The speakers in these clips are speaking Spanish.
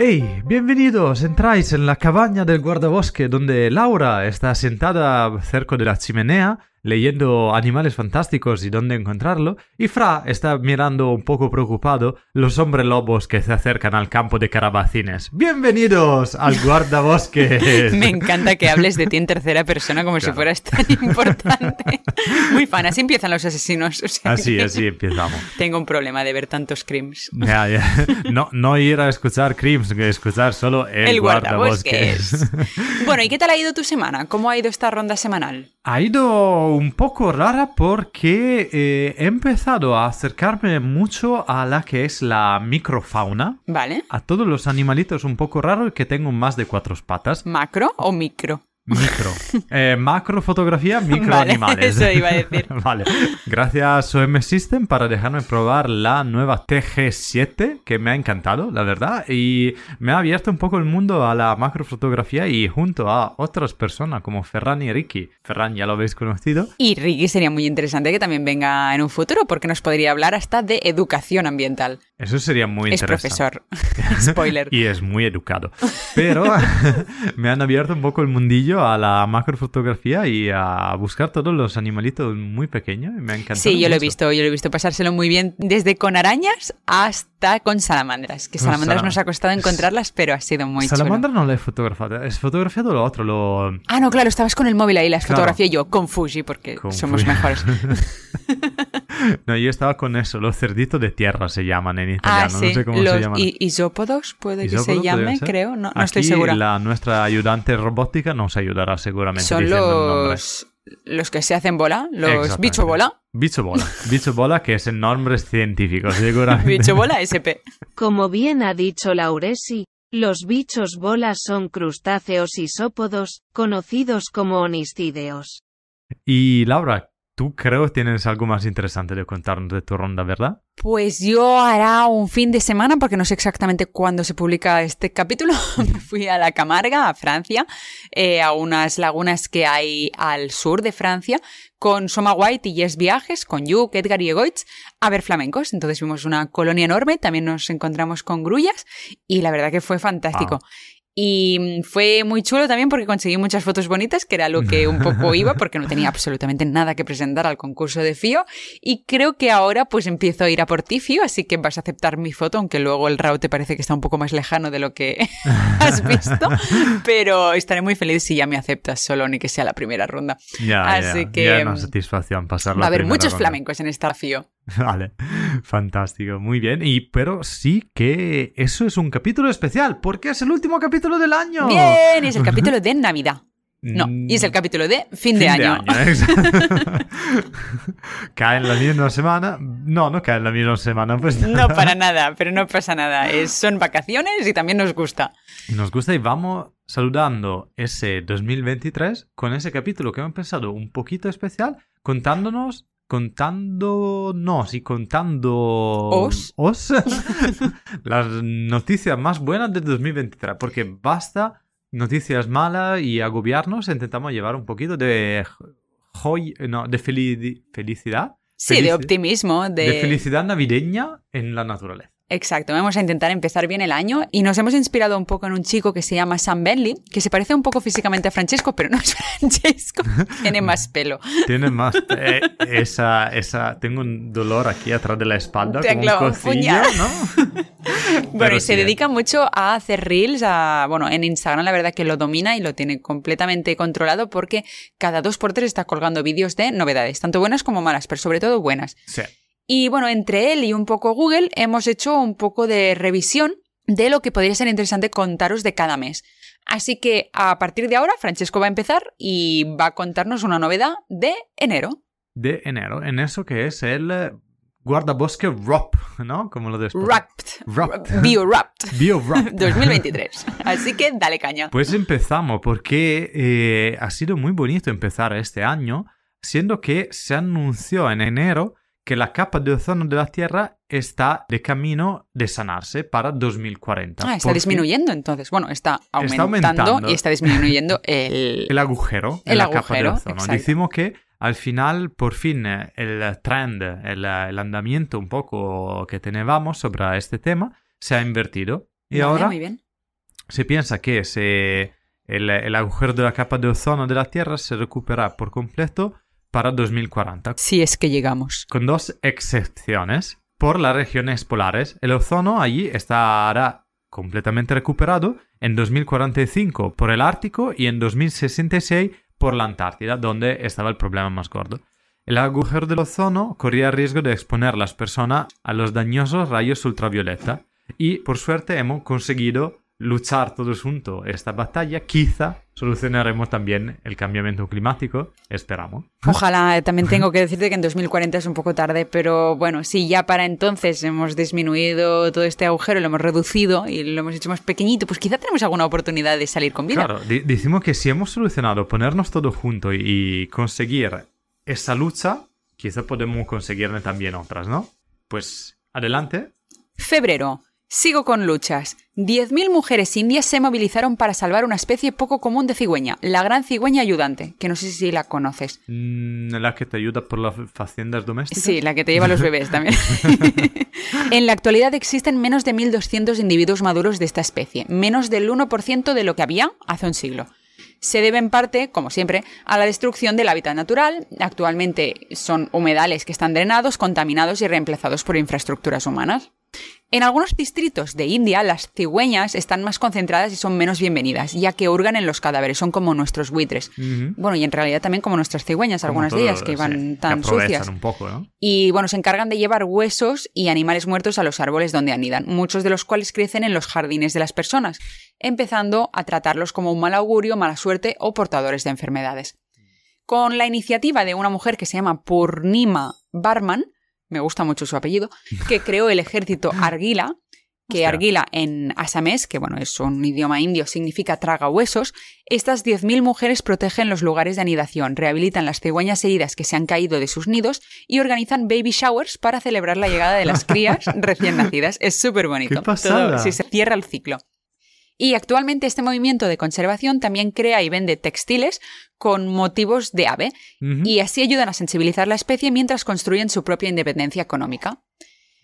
Hey, bienvenidos, entráis en la cabaña del guardabosque donde Laura está sentada cerca de la chimenea leyendo Animales Fantásticos y dónde encontrarlo, y Fra está mirando un poco preocupado los hombres lobos que se acercan al campo de carabacines. ¡Bienvenidos al guardabosque! Me encanta que hables de ti en tercera persona como si fueras tan importante. Muy fan, así empiezan los asesinos. así, así empezamos. Tengo un problema de ver tantos crims. No, no ir a escuchar crims, escuchar solo el, el guardabosques. bueno, ¿y qué tal ha ido tu semana? ¿Cómo ha ido esta ronda semanal? Ha ido un poco rara porque eh, he empezado a acercarme mucho a la que es la microfauna. Vale. A todos los animalitos un poco raros que tengo más de cuatro patas. ¿Macro o micro? Micro. Eh, macro fotografía, micro Vale, animales. eso iba a decir. vale. Gracias OM System para dejarme probar la nueva TG7 que me ha encantado, la verdad. Y me ha abierto un poco el mundo a la macrofotografía y junto a otras personas como Ferran y Ricky. Ferran ya lo habéis conocido. Y Ricky sería muy interesante que también venga en un futuro porque nos podría hablar hasta de educación ambiental. Eso sería muy Es interesante. profesor. Spoiler. Y es muy educado. Pero me han abierto un poco el mundillo a la macrofotografía y a buscar todos los animalitos muy pequeños. y Me ha encantado. Sí, yo lo he visto, yo lo he visto pasárselo muy bien desde con arañas hasta con salamandras. Que salamandras salam- nos ha costado encontrarlas, pero ha sido muy Salamandra chulo. no la he fotografiado. Es fotografiado lo otro, lo... Ah, no, claro, estabas con el móvil ahí, las Claro. fotografié yo con Fuji porque Con somos Fuji. mejores. No, yo estaba con eso, los cerditos de tierra se llaman en italiano. ah, sí, No sé cómo los se llaman. isópodos puede que ¿Isópodo se podría llame, ser? creo, no, no estoy segura. La, nuestra ayudante robótica nos ayudará seguramente Son los, los que se hacen bola, los bicho bola, Bicho bola. Bicho bola, que es el nombre científico, seguramente. bicho bola SP. Como bien ha dicho Lauresi, los bichos bolas son crustáceos isópodos, conocidos como onistídeos. Y Laura, tú creo tienes algo más interesante de contarnos de tu ronda, ¿verdad? Pues yo hará un fin de semana, porque no sé exactamente cuándo se publica este capítulo. Me fui a la Camarga, a Francia, eh, a unas lagunas que hay al sur de Francia, con Soma White y Yes Viajes, con Yuk, Edgar y Egoitz, a ver flamencos. Entonces vimos una colonia enorme, también nos encontramos con grullas y la verdad que fue fantástico. Wow. Y mm, fue muy chulo también porque conseguí muchas fotos bonitas, que era lo que un poco iba, porque no tenía absolutamente nada que presentar al concurso de FIO. Y creo que ahora pues empiezo a ir a por ti, FIO, así que vas a aceptar mi foto, aunque luego el RAW te parece que está un poco más lejano de lo que has visto. Pero estaré muy feliz si ya me aceptas, solo ni que sea la primera ronda. Ya, Así ya, que, ya una mm. Va a haber muchos flamencos en esta FIO. Vale, fantástico, muy bien. Y pero sí que eso es un capítulo especial, porque es el último capítulo del año. Bien, y es el capítulo de Navidad. No, y es el Mm, capítulo de fin, de año. cae en la misma semana. No, no cae en la misma semana. Pues No para nada, pero no pasa nada. Es- son vacaciones y también nos gusta. Nos gusta y vamos saludando ese 2023 con ese capítulo que hemos pensado un poquito especial, contándonos, contándonos y contando Os. os las noticias más buenas de 2023, porque basta noticias malas y agobiarnos, intentamos llevar un poquito de joy, no, de feli- felicidad, Sí, de optimismo, de... de felicidad navideña en la naturaleza. Exacto, vamos a intentar empezar bien el año y nos hemos inspirado un poco en un chico que se llama Sam Bentley, que se parece un poco físicamente a Francesco, pero no es Francesco, tiene más pelo. Tiene más. eh, esa, esa. Tengo un dolor aquí atrás de la espalda. Te como un cocillo. ¿no? Bueno, Pero y se eh. dedica mucho a hacer reels, a, bueno, en Instagram la verdad que lo domina y lo tiene completamente controlado porque cada dos por tres está colgando vídeos de novedades, tanto buenas como malas, pero sobre todo buenas. Sí. Y bueno, entre él y un poco Google hemos hecho un poco de revisión de lo que podría ser interesante contaros de cada mes. Así que a partir de ahora, Francesco va a empezar y va a contarnos una novedad de enero. De enero, en eso que es el eh, guardabosque ROP, ¿no? Como lo de. Wrapped. Wrapped. Bio-Wrapped. BioWrap. 2023. Así que dale caña. Pues empezamos, porque eh, ha sido muy bonito empezar este año, siendo que se anunció en enero que la capa de ozono de la Tierra está de camino de sanarse para 2040. Ah, está disminuyendo entonces. Bueno, está aumentando, aumentando. y está disminuyendo el... El agujero El en la agujero, capa de ozono. exacto. Decimos que al final, por fin, el trend, el, el andamiento un poco que teníamos sobre este tema se ha invertido. Y Vale, ahora muy bien. se piensa que se, el, el agujero de la capa de ozono de la Tierra se recupera por completo para 2040. Si es que llegamos. Con dos excepciones. Por las regiones polares, el ozono allí estará completamente recuperado en 2045 por el Ártico y en 2066 por la Antártida, donde estaba el problema más gordo. El agujero del ozono corría el riesgo de exponer a las personas a los dañosos rayos ultravioleta y por suerte hemos conseguido luchar todos juntos esta batalla. Quizá solucionaremos también el cambiamiento climático, esperamos. Ojalá, eh, también tengo que decirte que en 2040 es un poco tarde, pero bueno, si ya para entonces hemos disminuido todo este agujero, lo hemos reducido y lo hemos hecho más pequeñito, pues quizá tenemos alguna oportunidad de salir con vida. Claro, decimos que si hemos solucionado ponernos todos juntos y, y conseguir esa lucha, quizá podemos conseguir también otras, ¿no? Pues adelante. Febrero. Sigo con luchas. 10.000 mujeres indias se movilizaron para salvar una especie poco común de cigüeña, la gran cigüeña ayudante, que no sé si la conoces. Mm, La que te ayuda por las faciendas domésticas. Sí, la que te lleva a los bebés también. en la actualidad existen menos de 1.200 individuos maduros de esta especie, menos del 1% de lo que había hace un siglo. Se debe en parte, como siempre, a la destrucción del hábitat natural. Actualmente son humedales que están drenados, contaminados y reemplazados por infraestructuras humanas. En algunos distritos de India, las cigüeñas están más concentradas y son menos bienvenidas, ya que hurgan en los cadáveres, son como nuestros buitres. Bueno, y en realidad también como nuestras cigüeñas, Como algunas de ellas que sí, van que tan aprovechan sucias. un poco, ¿no? Y bueno, se encargan de llevar huesos y animales muertos a los árboles donde anidan, muchos de los cuales crecen en los jardines de las personas, empezando a tratarlos como un mal augurio, mala suerte o portadores de enfermedades. Con la iniciativa de una mujer que se llama Purnima Barman, me gusta mucho su apellido, que creó el ejército Argila, que Hostia. Argila en asamés, que bueno, es un idioma indio, significa traga huesos, estas 10.000 mujeres protegen los lugares de anidación, rehabilitan las cigüeñas heridas que se han caído de sus nidos y organizan baby showers para celebrar la llegada de las crías recién nacidas. Es súper bonito. Si se cierra el ciclo. Y actualmente este movimiento de conservación también crea y vende textiles con motivos de ave y así ayudan a sensibilizar la especie mientras construyen su propia independencia económica.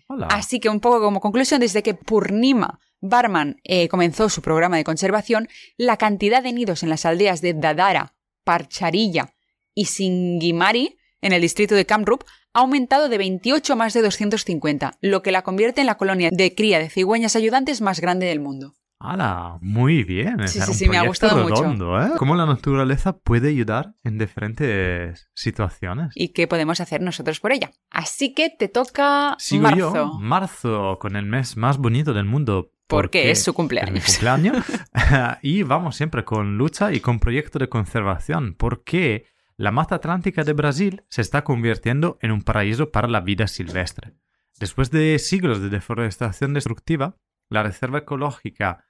Hola. Así que un poco como conclusión, desde que Purnima Barman eh, comenzó su programa de conservación, la cantidad de nidos en las aldeas de Dadara, Parcharilla y Singimari, en el distrito de Kamrup, ha aumentado de 28 a más de 250, lo que la convierte en la colonia de cría de cigüeñas ayudantes más grande del mundo. ¡Hala! Muy bien. Sí, Era sí, un sí, me ha gustado mucho. redondo, ¿eh? Cómo la naturaleza puede ayudar en diferentes situaciones. ¿Y qué podemos hacer nosotros por ella? Así que te toca Sigo marzo. yo, marzo, con el mes más bonito del mundo. Porque es su Es mi cumpleaños. cumpleaños. y vamos siempre con lucha y con proyecto de conservación. Porque la mata atlántica de Brasil se está convirtiendo en un paraíso para la vida silvestre. Después de siglos de deforestación destructiva, la reserva ecológica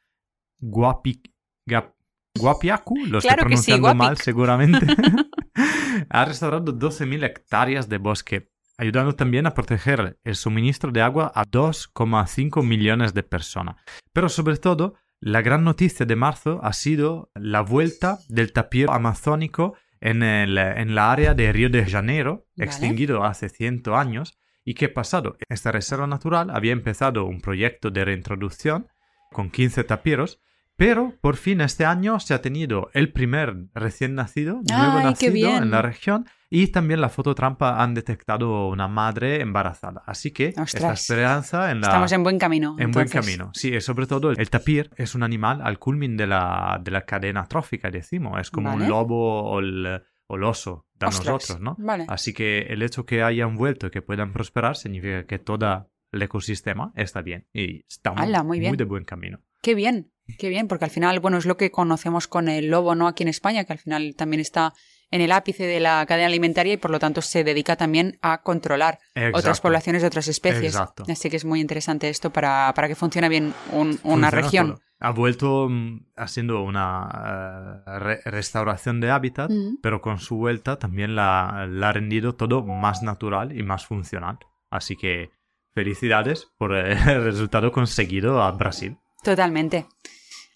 Guapi... Gap- Guapiacu, lo estoy Claro que pronunciando Guapic. mal seguramente, ha restaurado 12.000 hectáreas de bosque, ayudando también a proteger el suministro de agua a 2,5 millones de personas. Pero sobre todo, la gran noticia de marzo ha sido la vuelta del tapir amazónico en, el- en la área de Río de Janeiro, Vale. extinguido hace 100 años. ¿Y ha pasado? Esta reserva natural había empezado un proyecto de reintroducción con 15 tapiros, pero por fin este año se ha tenido el primer recién nacido, nuevo ¡Ay, qué nacido en la región y también la fototrampa han detectado una madre embarazada. Así que esta Ostras. esperanza en la... Estamos en buen camino. En buen camino, sí, y sobre todo el tapir es un animal al culmin de la, de la cadena trófica, decimos, es como Vale. un lobo o el, o el oso de Ostras, nosotros, ¿no? Vale. Así que el hecho que hayan vuelto y que puedan prosperar significa que todo el ecosistema está bien y estamos ¡Hala, muy bien! de buen camino. Qué bien, qué bien, porque al final, bueno, es lo que conocemos con el lobo, ¿no? Aquí en España, que al final también está en el ápice de la cadena alimentaria y por lo tanto se dedica también a controlar otras poblaciones de otras especies. Exacto. Así que es muy interesante esto para, para que funcione bien un- una Funciona región. Ha vuelto mm, haciendo una eh, re- restauración de hábitat, pero con su vuelta también la, la ha rendido todo más natural y más funcional. Así que felicidades por el resultado conseguido a Brasil. Totalmente.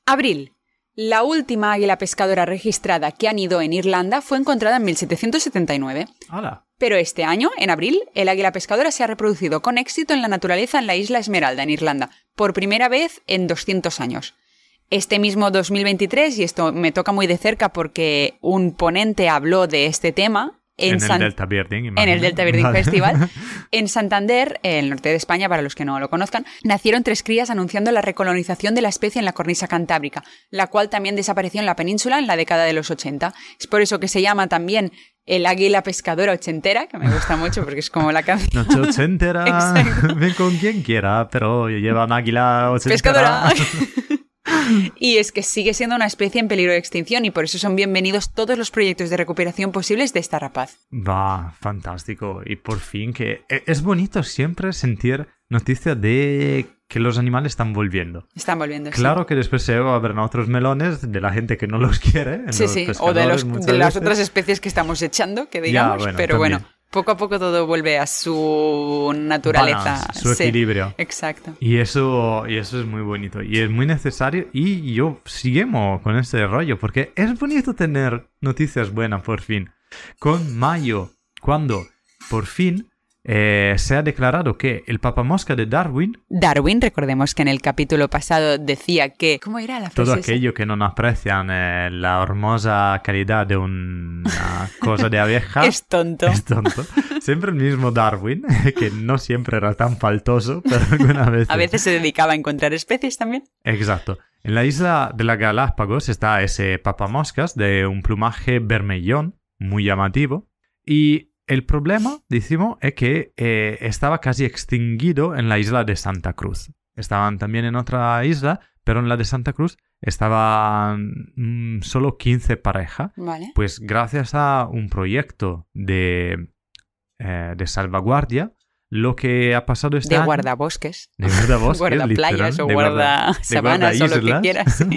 Abril. La última águila pescadora registrada que anidó en Irlanda fue encontrada en 1779. ¡Hala! Pero este año, en abril, el águila pescadora se ha reproducido con éxito en la naturaleza en la isla Esmeralda, en Irlanda, por primera vez en 200 años. Este mismo 2023, y esto me toca muy de cerca porque un ponente habló de este tema En, en, San- el Delta Birding. en el. Delta Birding Vale. Festival. En Santander, el norte de España, para los que no lo conozcan, nacieron tres crías anunciando la recolonización de la especie en la cornisa cantábrica, la cual también desapareció en la península en la década de los 80. Es por eso que se llama también el águila pescadora ochentera, que me gusta mucho porque es como la canción. Noche ochentera, Exacto. ven con quien quiera, pero lleva un águila ochentera. Pescadora. y es que sigue siendo una especie en peligro de extinción y por eso son bienvenidos todos los proyectos de recuperación posibles de esta rapaz. Va, fantástico. Y por fin que e- es bonito siempre sentir noticias de que los animales están volviendo. Están volviendo. sí. Claro que después se habrán otros melones de la gente que no los quiere. Sí, los sí, o de, los, de las otras especies que estamos echando, que digamos, bueno, pero también. bueno, poco a poco todo vuelve a su naturaleza. Balance, su Sí, equilibrio. exacto. Y eso, y eso es muy bonito. Y es muy necesario. Y yo seguimos con este rollo. Porque es bonito tener noticias buenas por fin. Con mayo, cuando por fin eh, se ha declarado que el papamosca de Darwin, Darwin, recordemos que en el capítulo pasado decía que... ¿Cómo era la frase? todo aquello que no aprecian eh, la hermosa calidad de una cosa de abeja, Es tonto. es tonto. Siempre el mismo Darwin, que no siempre era tan faltoso, pero alguna vez. A veces se dedicaba a encontrar especies también. Exacto. En la isla de las Galápagos está ese papamoscas de un plumaje vermellón, muy llamativo. Y el problema, decimos, es que eh, estaba casi extinguido en la isla de Santa Cruz. Estaban también en otra isla, pero en la de Santa Cruz estaban mm, solo 15 parejas. Vale. Pues gracias a un proyecto de, eh, de salvaguardia, lo que ha pasado este De año... guardabosques. De guardabosques, Guardaplayas literal, o guarda- guarda sabanas o lo que quieras.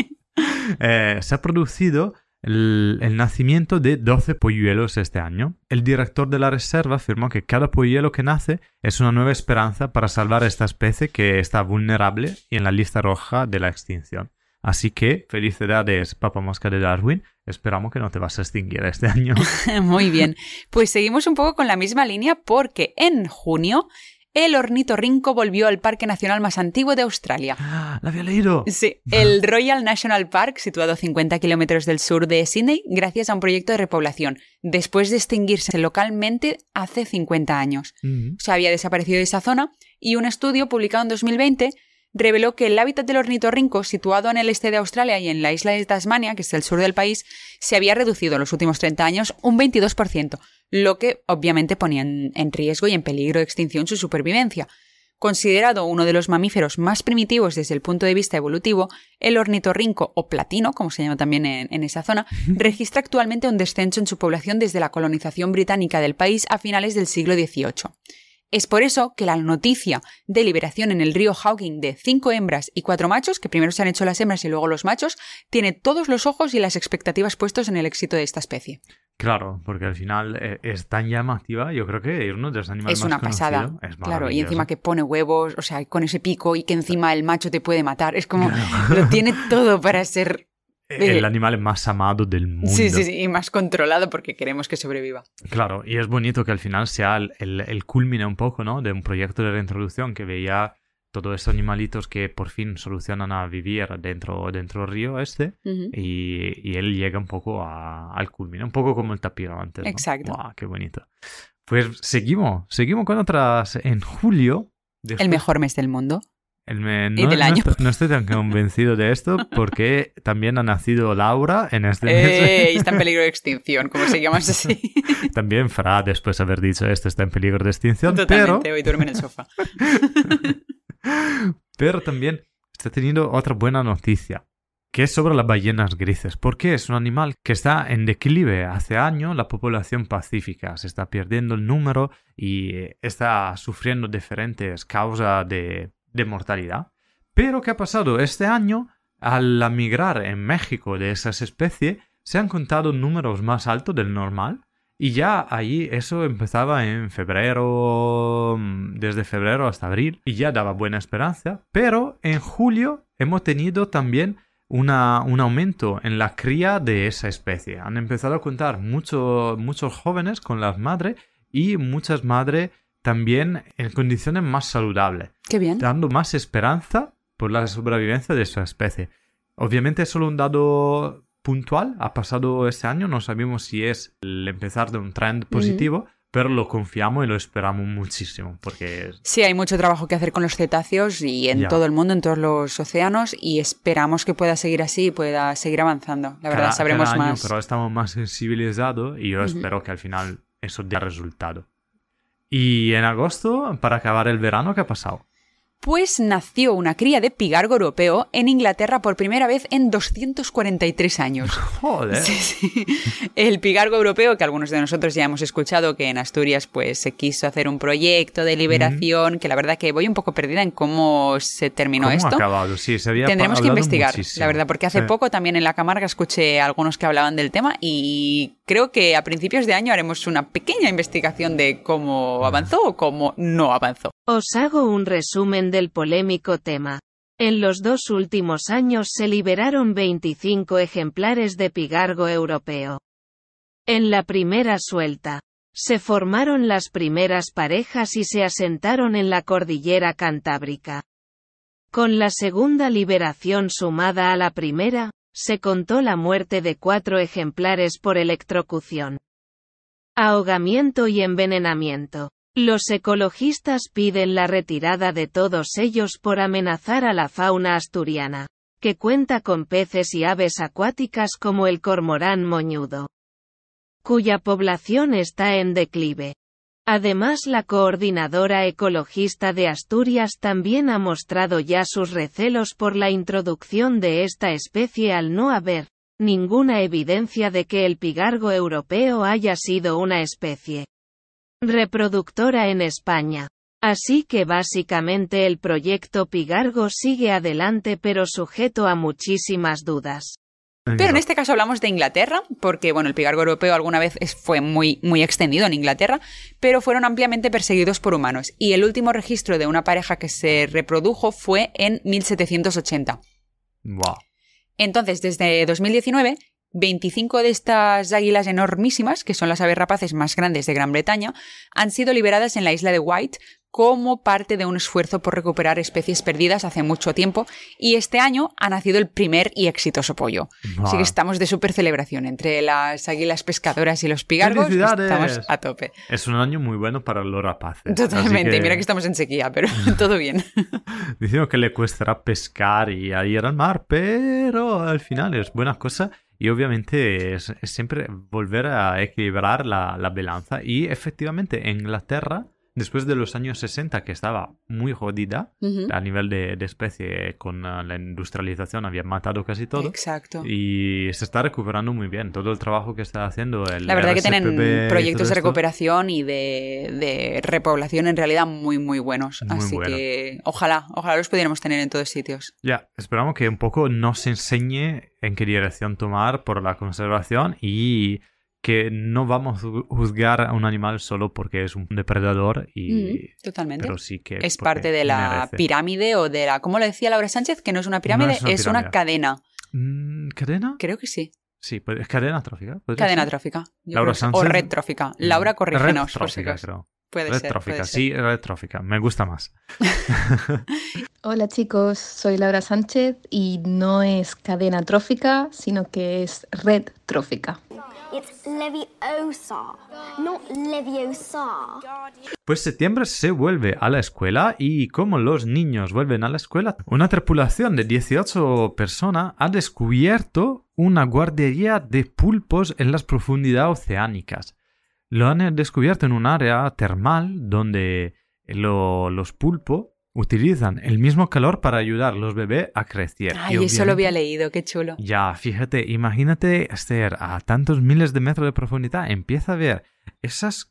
Eh, se ha producido el, nacimiento de 12 polluelos este año. El director de la reserva afirmó que cada polluelo que nace es una nueva esperanza para salvar esta especie que está vulnerable y en la lista roja de la extinción. Así que, felicidades, papamosca de Darwin. Esperamos que no te vas a extinguir este año. Muy bien. Pues seguimos un poco con la misma línea porque en junio el ornitorrinco volvió al parque nacional más antiguo de Australia. ¡Ah! ¡La había leído! Sí, el Royal National Park, situado a 50 kilómetros del sur de Sydney, gracias a un proyecto de repoblación, después de extinguirse localmente hace 50 años. Mm. O sea, había desaparecido de esa zona y un estudio publicado en 2020 reveló que el hábitat del ornitorrinco, situado en el este de Australia y en la isla de Tasmania, que es el sur del país, se había reducido en los últimos 30 años un 22%, lo que obviamente ponía en, riesgo y en peligro de extinción su supervivencia. Considerado uno de los mamíferos más primitivos desde el punto de vista evolutivo, el ornitorrinco o platino, como se llama también en, en esa zona, registra actualmente un descenso en su población desde la colonización británica del país a finales del siglo XVIII. Es por eso que la noticia de liberación en el río Hawking de cinco hembras y cuatro machos, que primero se han hecho las hembras y luego los machos, tiene todos los ojos y las expectativas puestos en el éxito de esta especie. Claro, porque al final eh, es tan llamativa, yo creo que es uno de los animales es más una pasada. Es claro, y encima que pone huevos, o sea, con ese pico y que encima el macho te puede matar. Es como, lo tiene todo para ser... El animal más amado del mundo. Sí, sí, sí, y más controlado porque queremos que sobreviva. Claro, y es bonito que al final sea el, el, el culmine un poco, ¿no? De un proyecto de reintroducción que veía todos estos animalitos que por fin solucionan a vivir dentro, dentro del río este Ujú. y, y él llega un poco a- al culmine, un poco como el tapiro antes. ¿no? Exacto. Guau, qué bonito. Pues seguimos, seguimos con otras. En julio. El mejor mes del mundo. el me- y no, del no año. estoy, no estoy tan convencido de esto porque también ha nacido Laura en este mes. Eh, y está en peligro de extinción, como se llama así. También Fra, después de haber dicho esto, está en peligro de extinción. Pero, Totalmente, hoy duerme en el sofá. Pero también está teniendo otra buena noticia, que es sobre las ballenas grises. Porque es un animal que está en declive. Hace años la población pacífica se está perdiendo el número y eh, está sufriendo diferentes causas de, de mortalidad. Pero ¿qué ha pasado? Este año, al migrar en México de esas especies, se han contado números más altos del normal. Y ya ahí eso empezaba en febrero, mm, desde febrero hasta abril, y ya daba buena esperanza. Pero en julio hemos tenido también una- un aumento en la cría de esa especie. Han empezado a contar mucho- muchos jóvenes con las madres y muchas madres también en condiciones más saludables Qué bien. dando más esperanza por la sobrevivencia de su especie. Obviamente es solo un dado puntual, ha pasado este año, no sabemos si es el empezar de un trend positivo, pero lo confiamos y lo esperamos muchísimo porque... Sí, hay mucho trabajo que hacer con los cetáceos y en todo el mundo, en todos los océanos, y esperamos que pueda seguir así y pueda seguir avanzando. La verdad, cada- sabremos cada año, más. pero estamos más sensibilizados y yo espero que al final eso dé resultado. Y en agosto, para acabar el verano, ¿qué ha pasado? Pues nació una cría de pigargo europeo en Inglaterra por primera vez en 243 años. Joder. Sí, sí. El pigargo europeo, que algunos de nosotros ya hemos escuchado que en Asturias pues se quiso hacer un proyecto de liberación, que la verdad que voy un poco perdida en cómo se terminó ¿Cómo esto. ha acabado? Sí, se había Tendremos que investigar, muchísimo. la verdad, porque hace Sí. poco también en la Camarga escuché a algunos que hablaban del tema y creo que a principios de año haremos una pequeña investigación de cómo avanzó o cómo no avanzó. Os hago un resumen del polémico tema. En los dos últimos años se liberaron 25 ejemplares de pigargo europeo. En la primera suelta, se formaron las primeras parejas y se asentaron en la cordillera cantábrica. Con la segunda liberación sumada a la primera, se contó la muerte de cuatro ejemplares por electrocución. Ahogamiento y envenenamiento. Los ecologistas piden la retirada de todos ellos por amenazar a la fauna asturiana, que cuenta con peces y aves acuáticas como el cormorán moñudo, cuya población está en declive. Además, la coordinadora ecologista de Asturias también ha mostrado ya sus recelos por la introducción de esta especie al no haber ninguna evidencia de que el pigargo europeo haya sido una especie reproductora en España. Así que básicamente el proyecto Pigargo sigue adelante pero sujeto a muchísimas dudas. Pero en este caso hablamos de Inglaterra, porque bueno, el pigargo europeo alguna vez fue muy, muy extendido en Inglaterra, pero fueron ampliamente perseguidos por humanos. Y el último registro de una pareja que se reprodujo fue en 1780. Buah. Entonces, desde 2019, 25 de estas águilas enormísimas, que son las aves rapaces más grandes de Gran Bretaña, han sido liberadas en la isla de White como parte de un esfuerzo por recuperar especies perdidas hace mucho tiempo y este año ha nacido el primer y exitoso pollo. Así que estamos de súper celebración entre las águilas pescadoras y los pigargos. Estamos a tope. Es un año muy bueno para los rapaces. Totalmente. que Mira que estamos en sequía, pero todo bien. Diciendo que le cuestará pescar y a ir al mar, pero al final es buena cosa y obviamente es, es siempre volver a equilibrar la, la balanza. Y efectivamente, en Inglaterra, después de los años 60, que estaba muy jodida a nivel de, de especie, con uh, la industrialización había matado casi todo. Exacto. Y se está recuperando muy bien todo el trabajo que está haciendo el La verdad que tienen proyectos de recuperación y de, de repoblación en realidad muy, muy buenos. Muy Así bueno. que ojalá, ojalá los pudiéramos tener en todos sitios. Ya, esperamos que un poco nos enseñe en qué dirección tomar por la conservación y que no vamos a ju- juzgar a un animal solo porque es un depredador y Mm, totalmente. pero sí que es parte de la merece. pirámide o de la... ¿Cómo lo decía Laura Sánchez? Que no es una pirámide, es una es una pirámide. cadena. Mm, ¿Cadena? Creo que sí. Sí, pues es cadena trófica. ¿podría Cadena ser? trófica. Laura sí. O Sánchez. red trófica. Laura, corrígenos. Red trófica, creo. Puede red ser. trófica, puede ser. sí, red trófica. Me gusta más. Hola chicos, soy Laura Sánchez y no es cadena trófica, sino que es red trófica. It's Leviosa, not Leviosa. Pues septiembre se vuelve a la escuela y como los niños vuelven a la escuela, una tripulación de 18 personas ha descubierto una guardería de pulpos en las profundidades oceánicas. Lo han descubierto en un área termal donde lo- los pulpos utilizan el mismo calor para ayudar a los bebés a crecer. Ay, Y eso lo había leído, qué chulo. ya, fíjate, imagínate Esther a tantos miles de metros de profundidad, empieza a ver esas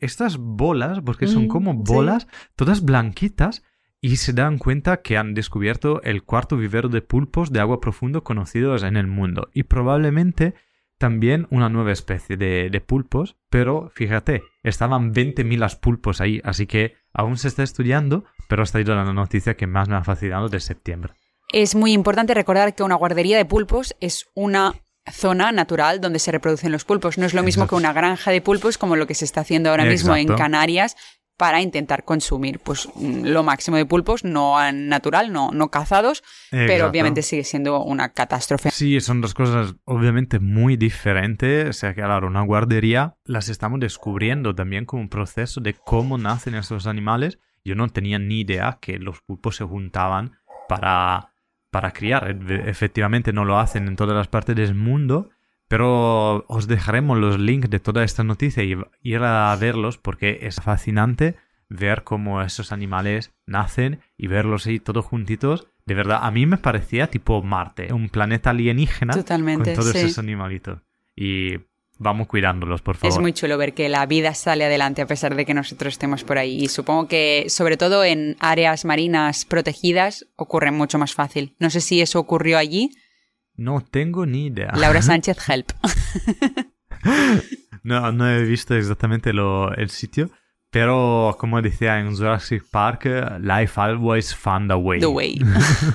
estas bolas, porque son Mm, como sí. bolas, todas blanquitas, y se dan cuenta que han descubierto el cuarto vivero de pulpos de agua profundo conocidos en el mundo. Y probablemente también una nueva especie de, de pulpos, pero fíjate, estaban 20.000 pulpos ahí, así que aún se está estudiando, pero esta ha sido la noticia que más me ha fascinado de septiembre. Es muy importante recordar que una guardería de pulpos es una zona natural donde se reproducen los pulpos. No es lo mismo Exacto. que una granja de pulpos como lo que se está haciendo ahora mismo en. Canarias, para intentar consumir pues mm, lo máximo de pulpos, no natural, no, no cazados, pero Exacto. obviamente sigue siendo una catástrofe. Sí, son dos cosas obviamente muy diferentes. O sea que, claro, una guardería las estamos descubriendo también como un proceso de cómo nacen estos animales. Yo no tenía ni idea que los pulpos se juntaban para, para criar. Efectivamente no lo hacen en todas las partes del mundo, pero os dejaremos los links de toda esta noticia y ir a verlos porque es fascinante ver cómo esos animales nacen y verlos ahí todos juntitos. De verdad, a mí me parecía tipo Marte, un planeta alienígena Totalmente, con todos sí. esos animalitos. Y vamos cuidándolos, por favor. Es muy chulo ver que la vida sale adelante a pesar de que nosotros estemos por ahí. Y supongo que, sobre todo en áreas marinas protegidas, ocurre mucho más fácil. No sé si eso ocurrió allí. No tengo ni idea. Laura Sánchez, help. No, no he visto exactamente lo- el sitio, pero como decía en Jurassic Park, life always found a way. The way.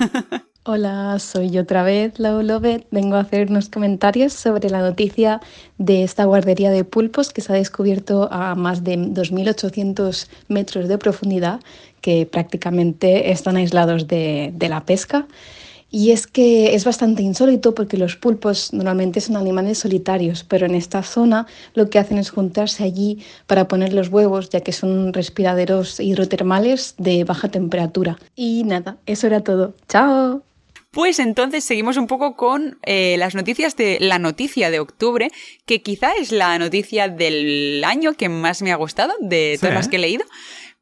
Hola, soy yo otra vez, Lau Lovet. Vengo a hacer unos comentarios sobre la noticia de esta guardería de pulpos que se ha descubierto a más de 2.800 metros de profundidad, que prácticamente están aislados de, de la pesca. Y es que es bastante insólito porque los pulpos normalmente son animales solitarios, pero en esta zona lo que hacen es juntarse allí para poner los huevos, ya que son respiraderos hidrotermales de baja temperatura. Y nada, eso era todo. ¡Chao! Pues entonces seguimos un poco con eh, las noticias de la noticia de octubre, que quizá es la noticia del año que más me ha gustado de todas Sí. las que he leído.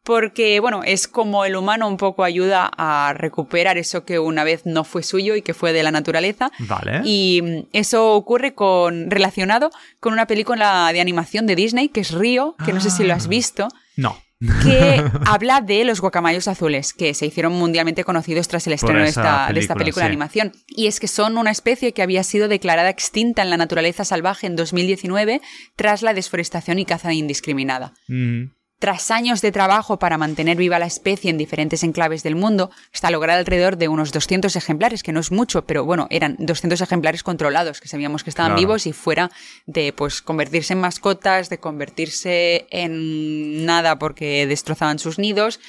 Porque, bueno, es como el humano un poco ayuda a recuperar eso que una vez no fue suyo y que fue de la naturaleza. Vale. Y mm, eso ocurre con, relacionado con una película de animación de Disney, que es Río, que no sé si lo has Ah. visto No. que habla de los guacamayos azules, que se hicieron mundialmente conocidos tras el estreno de esta, de esta película, de animación. Y es que son una especie que había sido declarada extinta en la naturaleza salvaje en 2019 tras la desforestación y caza indiscriminada. Mm, Tras años de trabajo para mantener viva la especie en diferentes enclaves del mundo, hasta lograr alrededor de unos 200 ejemplares, que no es mucho, pero bueno, eran 200 ejemplares controlados, que sabíamos que estaban Claro. vivos y fuera de pues convertirse en mascotas, de convertirse en nada porque destrozaban sus nidos.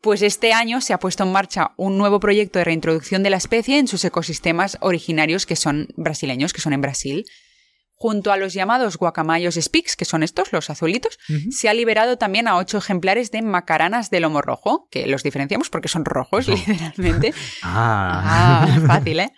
Pues este año se ha puesto en marcha un nuevo proyecto de reintroducción de la especie en sus ecosistemas originarios que son brasileños, que son en Brasil. Junto a los llamados guacamayos spix, que son estos, los azulitos, se ha liberado también a ocho ejemplares de macaranas de lomo rojo, que los diferenciamos porque son rojos, literalmente. Ah. Ah, fácil, ¿eh?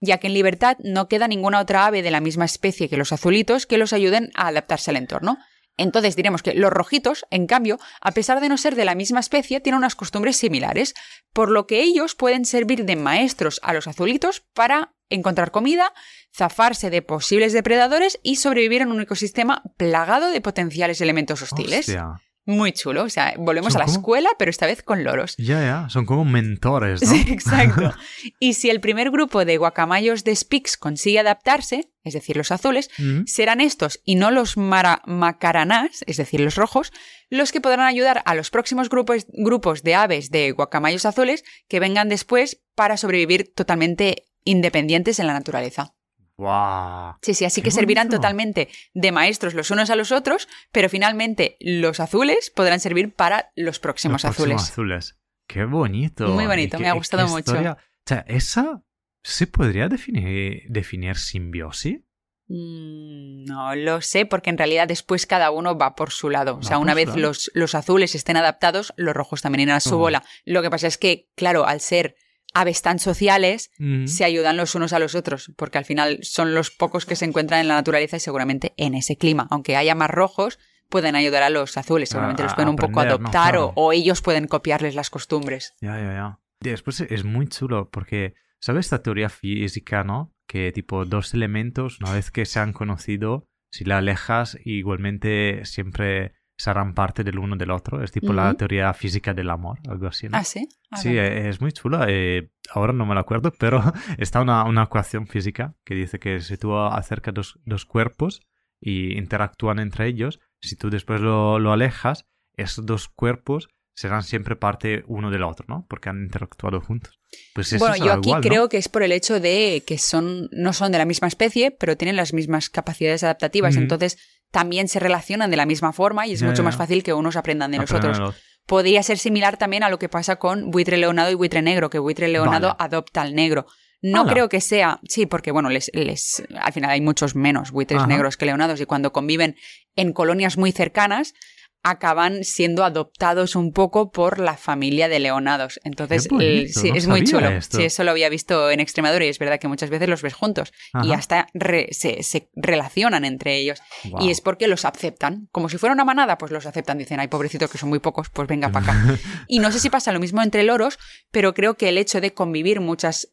Ya que en libertad no queda ninguna otra ave de la misma especie que los azulitos que los ayuden a adaptarse al entorno. Entonces diremos que los rojitos, en cambio, a pesar de no ser de la misma especie, tienen unas costumbres similares, por lo que ellos pueden servir de maestros a los azulitos para encontrar comida, zafarse de posibles depredadores y sobrevivir en un ecosistema plagado de potenciales elementos hostiles. Hostia. Muy chulo, o sea, volvemos a la como- escuela, pero esta vez con loros. Ya, ya. Son como mentores, ¿no? Sí, exacto. Y si el primer grupo de guacamayos de Spix consigue adaptarse, es decir, los azules, Mm. serán estos y no los mara macaranás, es decir, los rojos, los que podrán ayudar a los próximos grupos, grupos de aves de guacamayos azules que vengan después para sobrevivir totalmente independientes en la naturaleza. Guau. Sí, sí, así Qué que servirán bonito. totalmente de maestros los unos a los otros, pero finalmente los azules podrán servir para los próximos Los azules. próximos azules. Qué bonito. Muy bonito, qué- me ha gustado mucho. historia. O sea, esa se podría definir, definir simbiosis. Mm, No lo sé, porque en realidad después cada uno va por su lado. O sea, una vez los, los azules estén adaptados, los rojos también irán a su bola. Lo que pasa es que, claro, al ser aves tan sociales, se ayudan los unos a los otros, porque al final son los pocos que se encuentran en la naturaleza y seguramente en ese clima. Aunque haya más rojos, pueden ayudar a los azules, seguramente A- los pueden un poco adoptar o- o, ellos pueden copiarles las costumbres. Ya, ya, ya. Después es muy chulo porque, ¿sabes esta teoría física, no? Que tipo dos elementos, una vez que se han conocido, si la alejas, igualmente siempre serán parte del uno del otro. Es tipo la Ujú. teoría física del amor, algo así, ¿no? Ah, sí. Ah, Sí, eh, es muy chula. eh, ahora no me lo acuerdo, pero está una, una ecuación física que dice que si tú acercas dos, dos cuerpos y interactúan entre ellos, si tú después lo, lo alejas, esos dos cuerpos serán siempre parte uno del otro, ¿no? Porque han interactuado juntos. Pues eso Bueno, es yo aquí igual, ¿no? creo que es por el hecho de que son, no son de la misma especie, pero tienen las mismas capacidades adaptativas. Ujú. Entonces, también se relacionan de la misma forma y es mucho más fácil que unos aprendan de nosotros. Podría ser similar también a lo que pasa con buitre leonado y buitre negro, que buitre leonado Vale. adopta al negro. No creo que sea, sí, porque bueno, les, les, al final hay muchos menos buitres Ajá. negros que leonados y cuando conviven en colonias muy cercanas acaban siendo adoptados un poco por la familia de leonados. Entonces, Qué bonito, el- sí, no es muy chulo. esto. Sí, eso lo había visto en Extremadura y es verdad que muchas veces los ves juntos y hasta re- se, se relacionan entre ellos. Y es porque los aceptan. Como si fuera una manada, pues los aceptan. Dicen, ay, pobrecitos, que son muy pocos, pues venga para acá. y no sé si pasa lo mismo entre loros, pero creo que el hecho de convivir muchos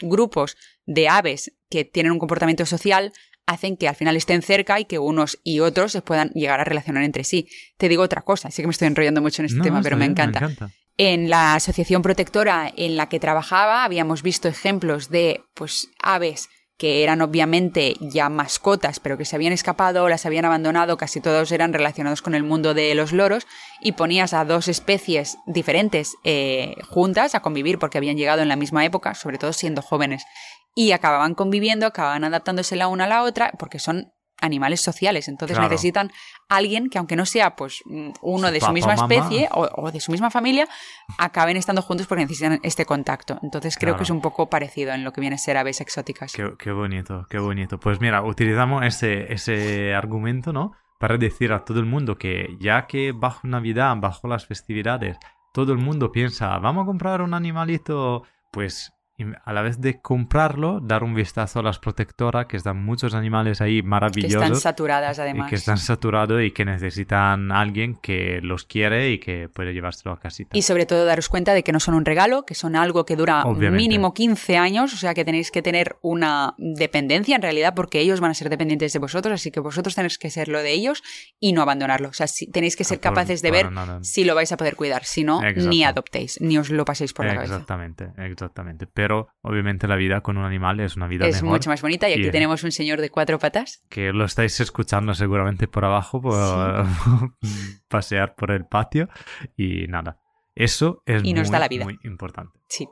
grupos de aves que tienen un comportamiento social hacen que al final estén cerca y que unos y otros se puedan llegar a relacionar entre sí. Te digo otra cosa, sí que me estoy enrollando mucho en este No, tema, pero me encanta. En la asociación protectora en la que trabajaba habíamos visto ejemplos de pues aves que eran obviamente ya mascotas, pero que se habían escapado, las habían abandonado, casi todos eran relacionados con el mundo de los loros, y ponías a dos especies diferentes eh, juntas a convivir porque habían llegado en la misma época, sobre todo siendo jóvenes, y acababan conviviendo, acababan adaptándose la una a la otra, porque son animales sociales, entonces Claro. necesitan alguien que aunque no sea pues uno de su misma especie o, o de su misma familia, acaben estando juntos porque necesitan este contacto. Entonces creo Claro. que es un poco parecido en lo que viene a ser aves exóticas. Qué, qué bonito, qué bonito. Pues mira, utilizamos ese, ese argumento, ¿no? Para decir a todo el mundo que ya que bajo Navidad, bajo las festividades, todo el mundo piensa, vamos a comprar un animalito, pues im- a la vez de comprarlo, dar un vistazo a las protectoras, que están muchos animales ahí que están maravillosos. saturadas y además. que están saturados y que necesitan a alguien que los quiere y que puede llevárselo a casita. Y sobre todo daros cuenta de que no son un regalo, que son algo que dura Obviamente. mínimo 15 años, o sea que tenéis que tener una dependencia en realidad porque ellos van a ser dependientes de vosotros, así que vosotros tenéis que ser lo de ellos y no abandonarlo. O sea, si- tenéis que ser Ah, por- capaces de ver si lo vais a poder cuidar, si no, Exacto. ni adoptéis, ni os lo paséis por la cabeza. Exactamente, exactamente. Pero obviamente la vida con un animal es una vida Es mejor. mucho más bonita y aquí Y- tenemos un señor de cuatro patas. que lo estáis escuchando seguramente por abajo, por pasear por el patio y nada. Eso es Y nos muy, da la vida. muy importante. Sí.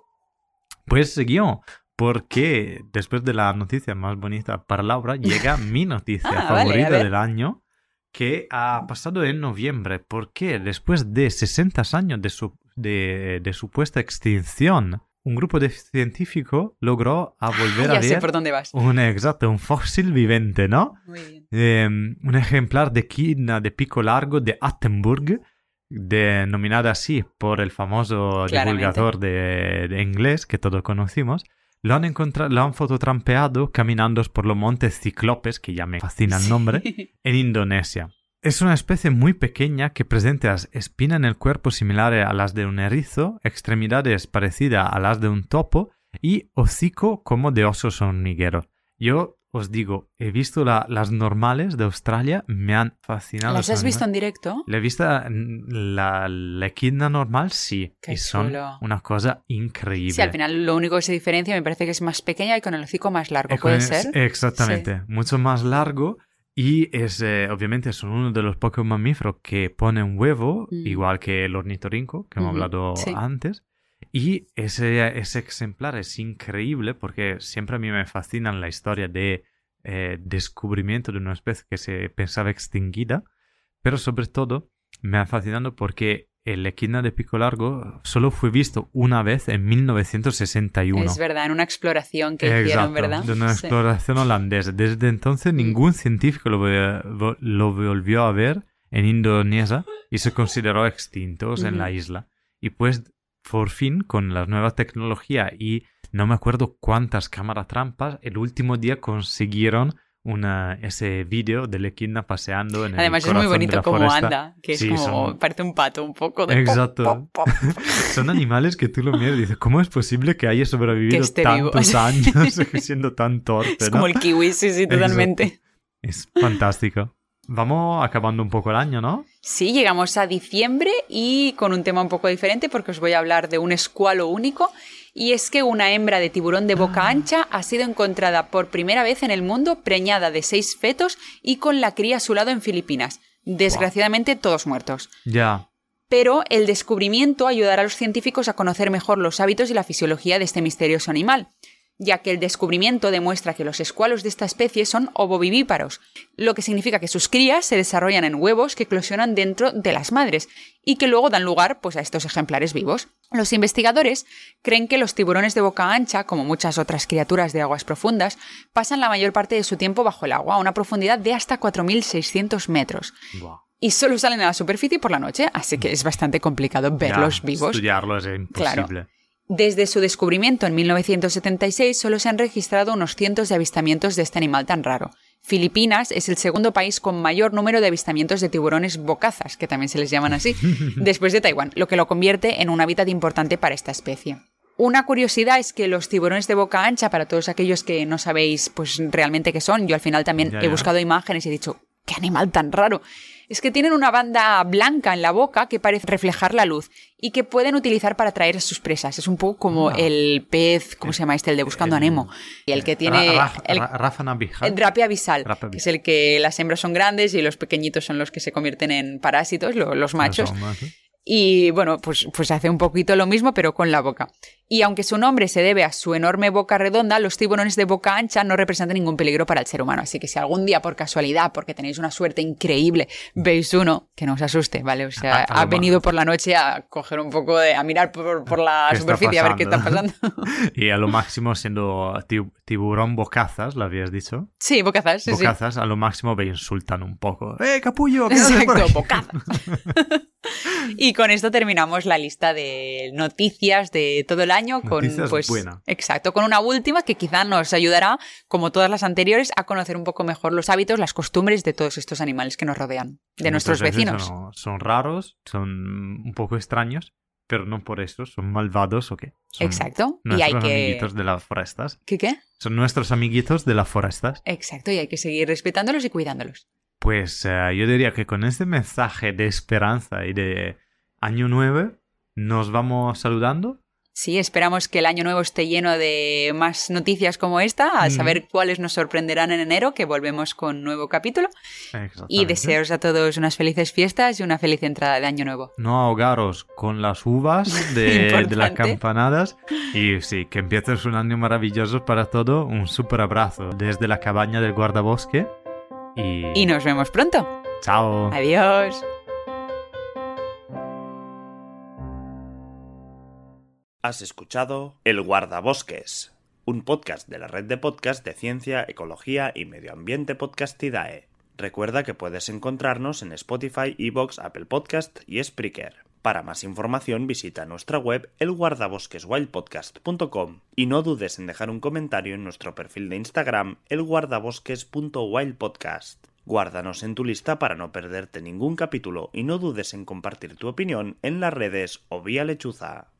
Pues seguimos, porque después de la noticia más bonita para Laura, llega mi noticia Ah, favorita del año, que ha pasado en noviembre, porque después de 60 años de, su, de, de supuesta extinción, un grupo de científicos logró a volver Ah, ya a sé ver por dónde vas. un exacto, un fósil vivente, ¿no? Muy bien. Eh, un ejemplar de quina de pico largo de Attenburg, denominada así por el famoso Claramente. divulgador de, de inglés que todos conocimos, lo han encontrado, lo han fototrampeado caminando por los montes Ciclopes, que ya me fascina el nombre, en Indonesia. Es una especie muy pequeña que presenta espinas en el cuerpo similares a las de un erizo, extremidades parecidas a las de un topo y hocico como de osos hormiguero. Yo os digo, he visto la- las normales de Australia, me han fascinado. ¿Las has visto en directo? La he visto la, la equina normal, sí. Qué y son chulo. una cosa increíble. Sí, al final lo único que se diferencia me parece que es más pequeña y con el hocico más largo. ¿Puede ser? Exactamente. Mucho más largo. Y es, eh, obviamente, son uno de los pocos mamíferos que ponen huevo, Mm. igual que el ornitorrinco, que hemos hablado sí. antes. Y ese, ese ejemplar es increíble porque siempre a mí me fascina la historia de eh, descubrimiento de una especie que se pensaba extinguida, pero sobre todo me ha fascinado porque el equina de pico largo solo fue visto una vez en 1961. Es verdad, en una exploración que Exacto, hicieron, ¿verdad? De una Sí. exploración holandesa. Desde entonces ningún científico lo, volvió a ver en Indonesia y se consideró extintos en la isla. Y pues por fin con la nueva tecnología y no me acuerdo cuántas cámaras trampas, el último día consiguieron una, ese vídeo de Equidna paseando en el Además es muy bonito la cómo foresta. anda, que es Sí, como, son- parece un pato un poco de... Exacto. pop, pop. Son animales que tú lo miras y dices, ¿cómo es posible que haya sobrevivido vivo? tantos años siendo tan torpe? Es ¿no? como el kiwi, sí, sí, totalmente. Es fantástico. Vamos acabando un poco el año, ¿no? Sí, llegamos a diciembre y con un tema un poco diferente porque os voy a hablar de un escualo único y es que una hembra de tiburón de boca ancha ha sido encontrada por primera vez en el mundo preñada de seis fetos y con la cría a su lado en Filipinas. Desgraciadamente todos muertos. Ya. Pero el descubrimiento ayudará a los científicos a conocer mejor los hábitos y la fisiología de este misterioso animal. Ya que el descubrimiento demuestra que los escualos de esta especie son ovovivíparos, lo que significa que sus crías se desarrollan en huevos que eclosionan dentro de las madres y que luego dan lugar pues, a estos ejemplares vivos. Los investigadores creen que los tiburones de boca ancha, como muchas otras criaturas de aguas profundas, pasan la mayor parte de su tiempo bajo el agua, a una profundidad de hasta 4.600 metros. Y solo salen a la superficie por la noche, así que es bastante complicado verlos Ya, vivos. Estudiarlos es imposible. Desde su descubrimiento en 1976 solo se han registrado unos cientos de avistamientos de este animal tan raro. Filipinas es el segundo país con mayor número de avistamientos de tiburones bocazas, que también se les llaman así, después de Taiwán, lo que lo convierte en un hábitat importante para esta especie. Una curiosidad es que los tiburones de boca ancha, para todos aquellos que no sabéis pues realmente qué son, yo al final también Ya, he buscado imágenes y he dicho, qué animal tan raro. Es que tienen una banda blanca en la boca que parece reflejar la luz y que pueden utilizar para atraer a sus presas. Es un poco como Ah. el pez, ¿cómo se llama este? El de Buscando a El- Nemo. Y el que tiene... Ra- Ra- el- Ra- Rafa Navija. el abisal, Drape que es el que las hembras son grandes y los pequeñitos son los que se convierten en parásitos, lo- los machos. Y bueno, pues, pues hace un poquito lo mismo, pero con la boca. Y aunque su nombre se debe a su enorme boca redonda, los tiburones de boca ancha no representan ningún peligro para el ser humano. Así que si algún día, por casualidad, porque tenéis una suerte increíble, veis uno, que no os asuste, ¿vale? O sea, Ah, a lo ha venido por la noche a coger un poco de. a mirar por, por la ¿Qué está superficie a ver qué está pasando? pasando. Y a lo máximo siendo ti- tiburón bocazas, lo habías dicho. sí, bocazas, sí, sí. bocazas, a lo máximo me insultan un poco. ¡Eh, capullo! ¿qué haces por Exacto, ahí?". bocazas. y con esto terminamos la lista de noticias de todo el año con Noticias pues buena. exacto, con una última que quizá nos ayudará, como todas las anteriores, a conocer un poco mejor los hábitos, las costumbres de todos estos animales que nos rodean, de nuestros Muchas vecinos. Son, son raros, son un poco extraños, pero no por eso son malvados o qué. Son Exacto. Y hay que amiguitos de las forestas. ¿Qué qué? Son nuestros amiguitos de las forestas. Exacto, y hay que seguir respetándolos y cuidándolos. Pues eh, yo diría que con este mensaje de esperanza y de año nuevo nos vamos saludando. Sí, esperamos que el año nuevo esté lleno de más noticias como esta, a Mm. saber cuáles nos sorprenderán en enero, que volvemos con nuevo capítulo. Y desearos a todos unas felices fiestas y una feliz entrada de año nuevo. No ahogaros con las uvas de, de las campanadas. Y sí, que empieces un año maravilloso para todo. Un súper abrazo desde la cabaña del guardabosque. Y, Y nos vemos pronto. chao. Adiós. Has escuchado El Guardabosques, un podcast de la red de podcast de ciencia, ecología y medio ambiente Podcastidae. Recuerda que puedes encontrarnos en Spotify, Evox, Apple Podcast y Spreaker. Para más información visita nuestra web elguardabosqueswildpodcast.com y no dudes en dejar un comentario en nuestro perfil de Instagram elguardabosques.wildpodcast. Guárdanos en tu lista para no perderte ningún capítulo y no dudes en compartir tu opinión en las redes o vía lechuza.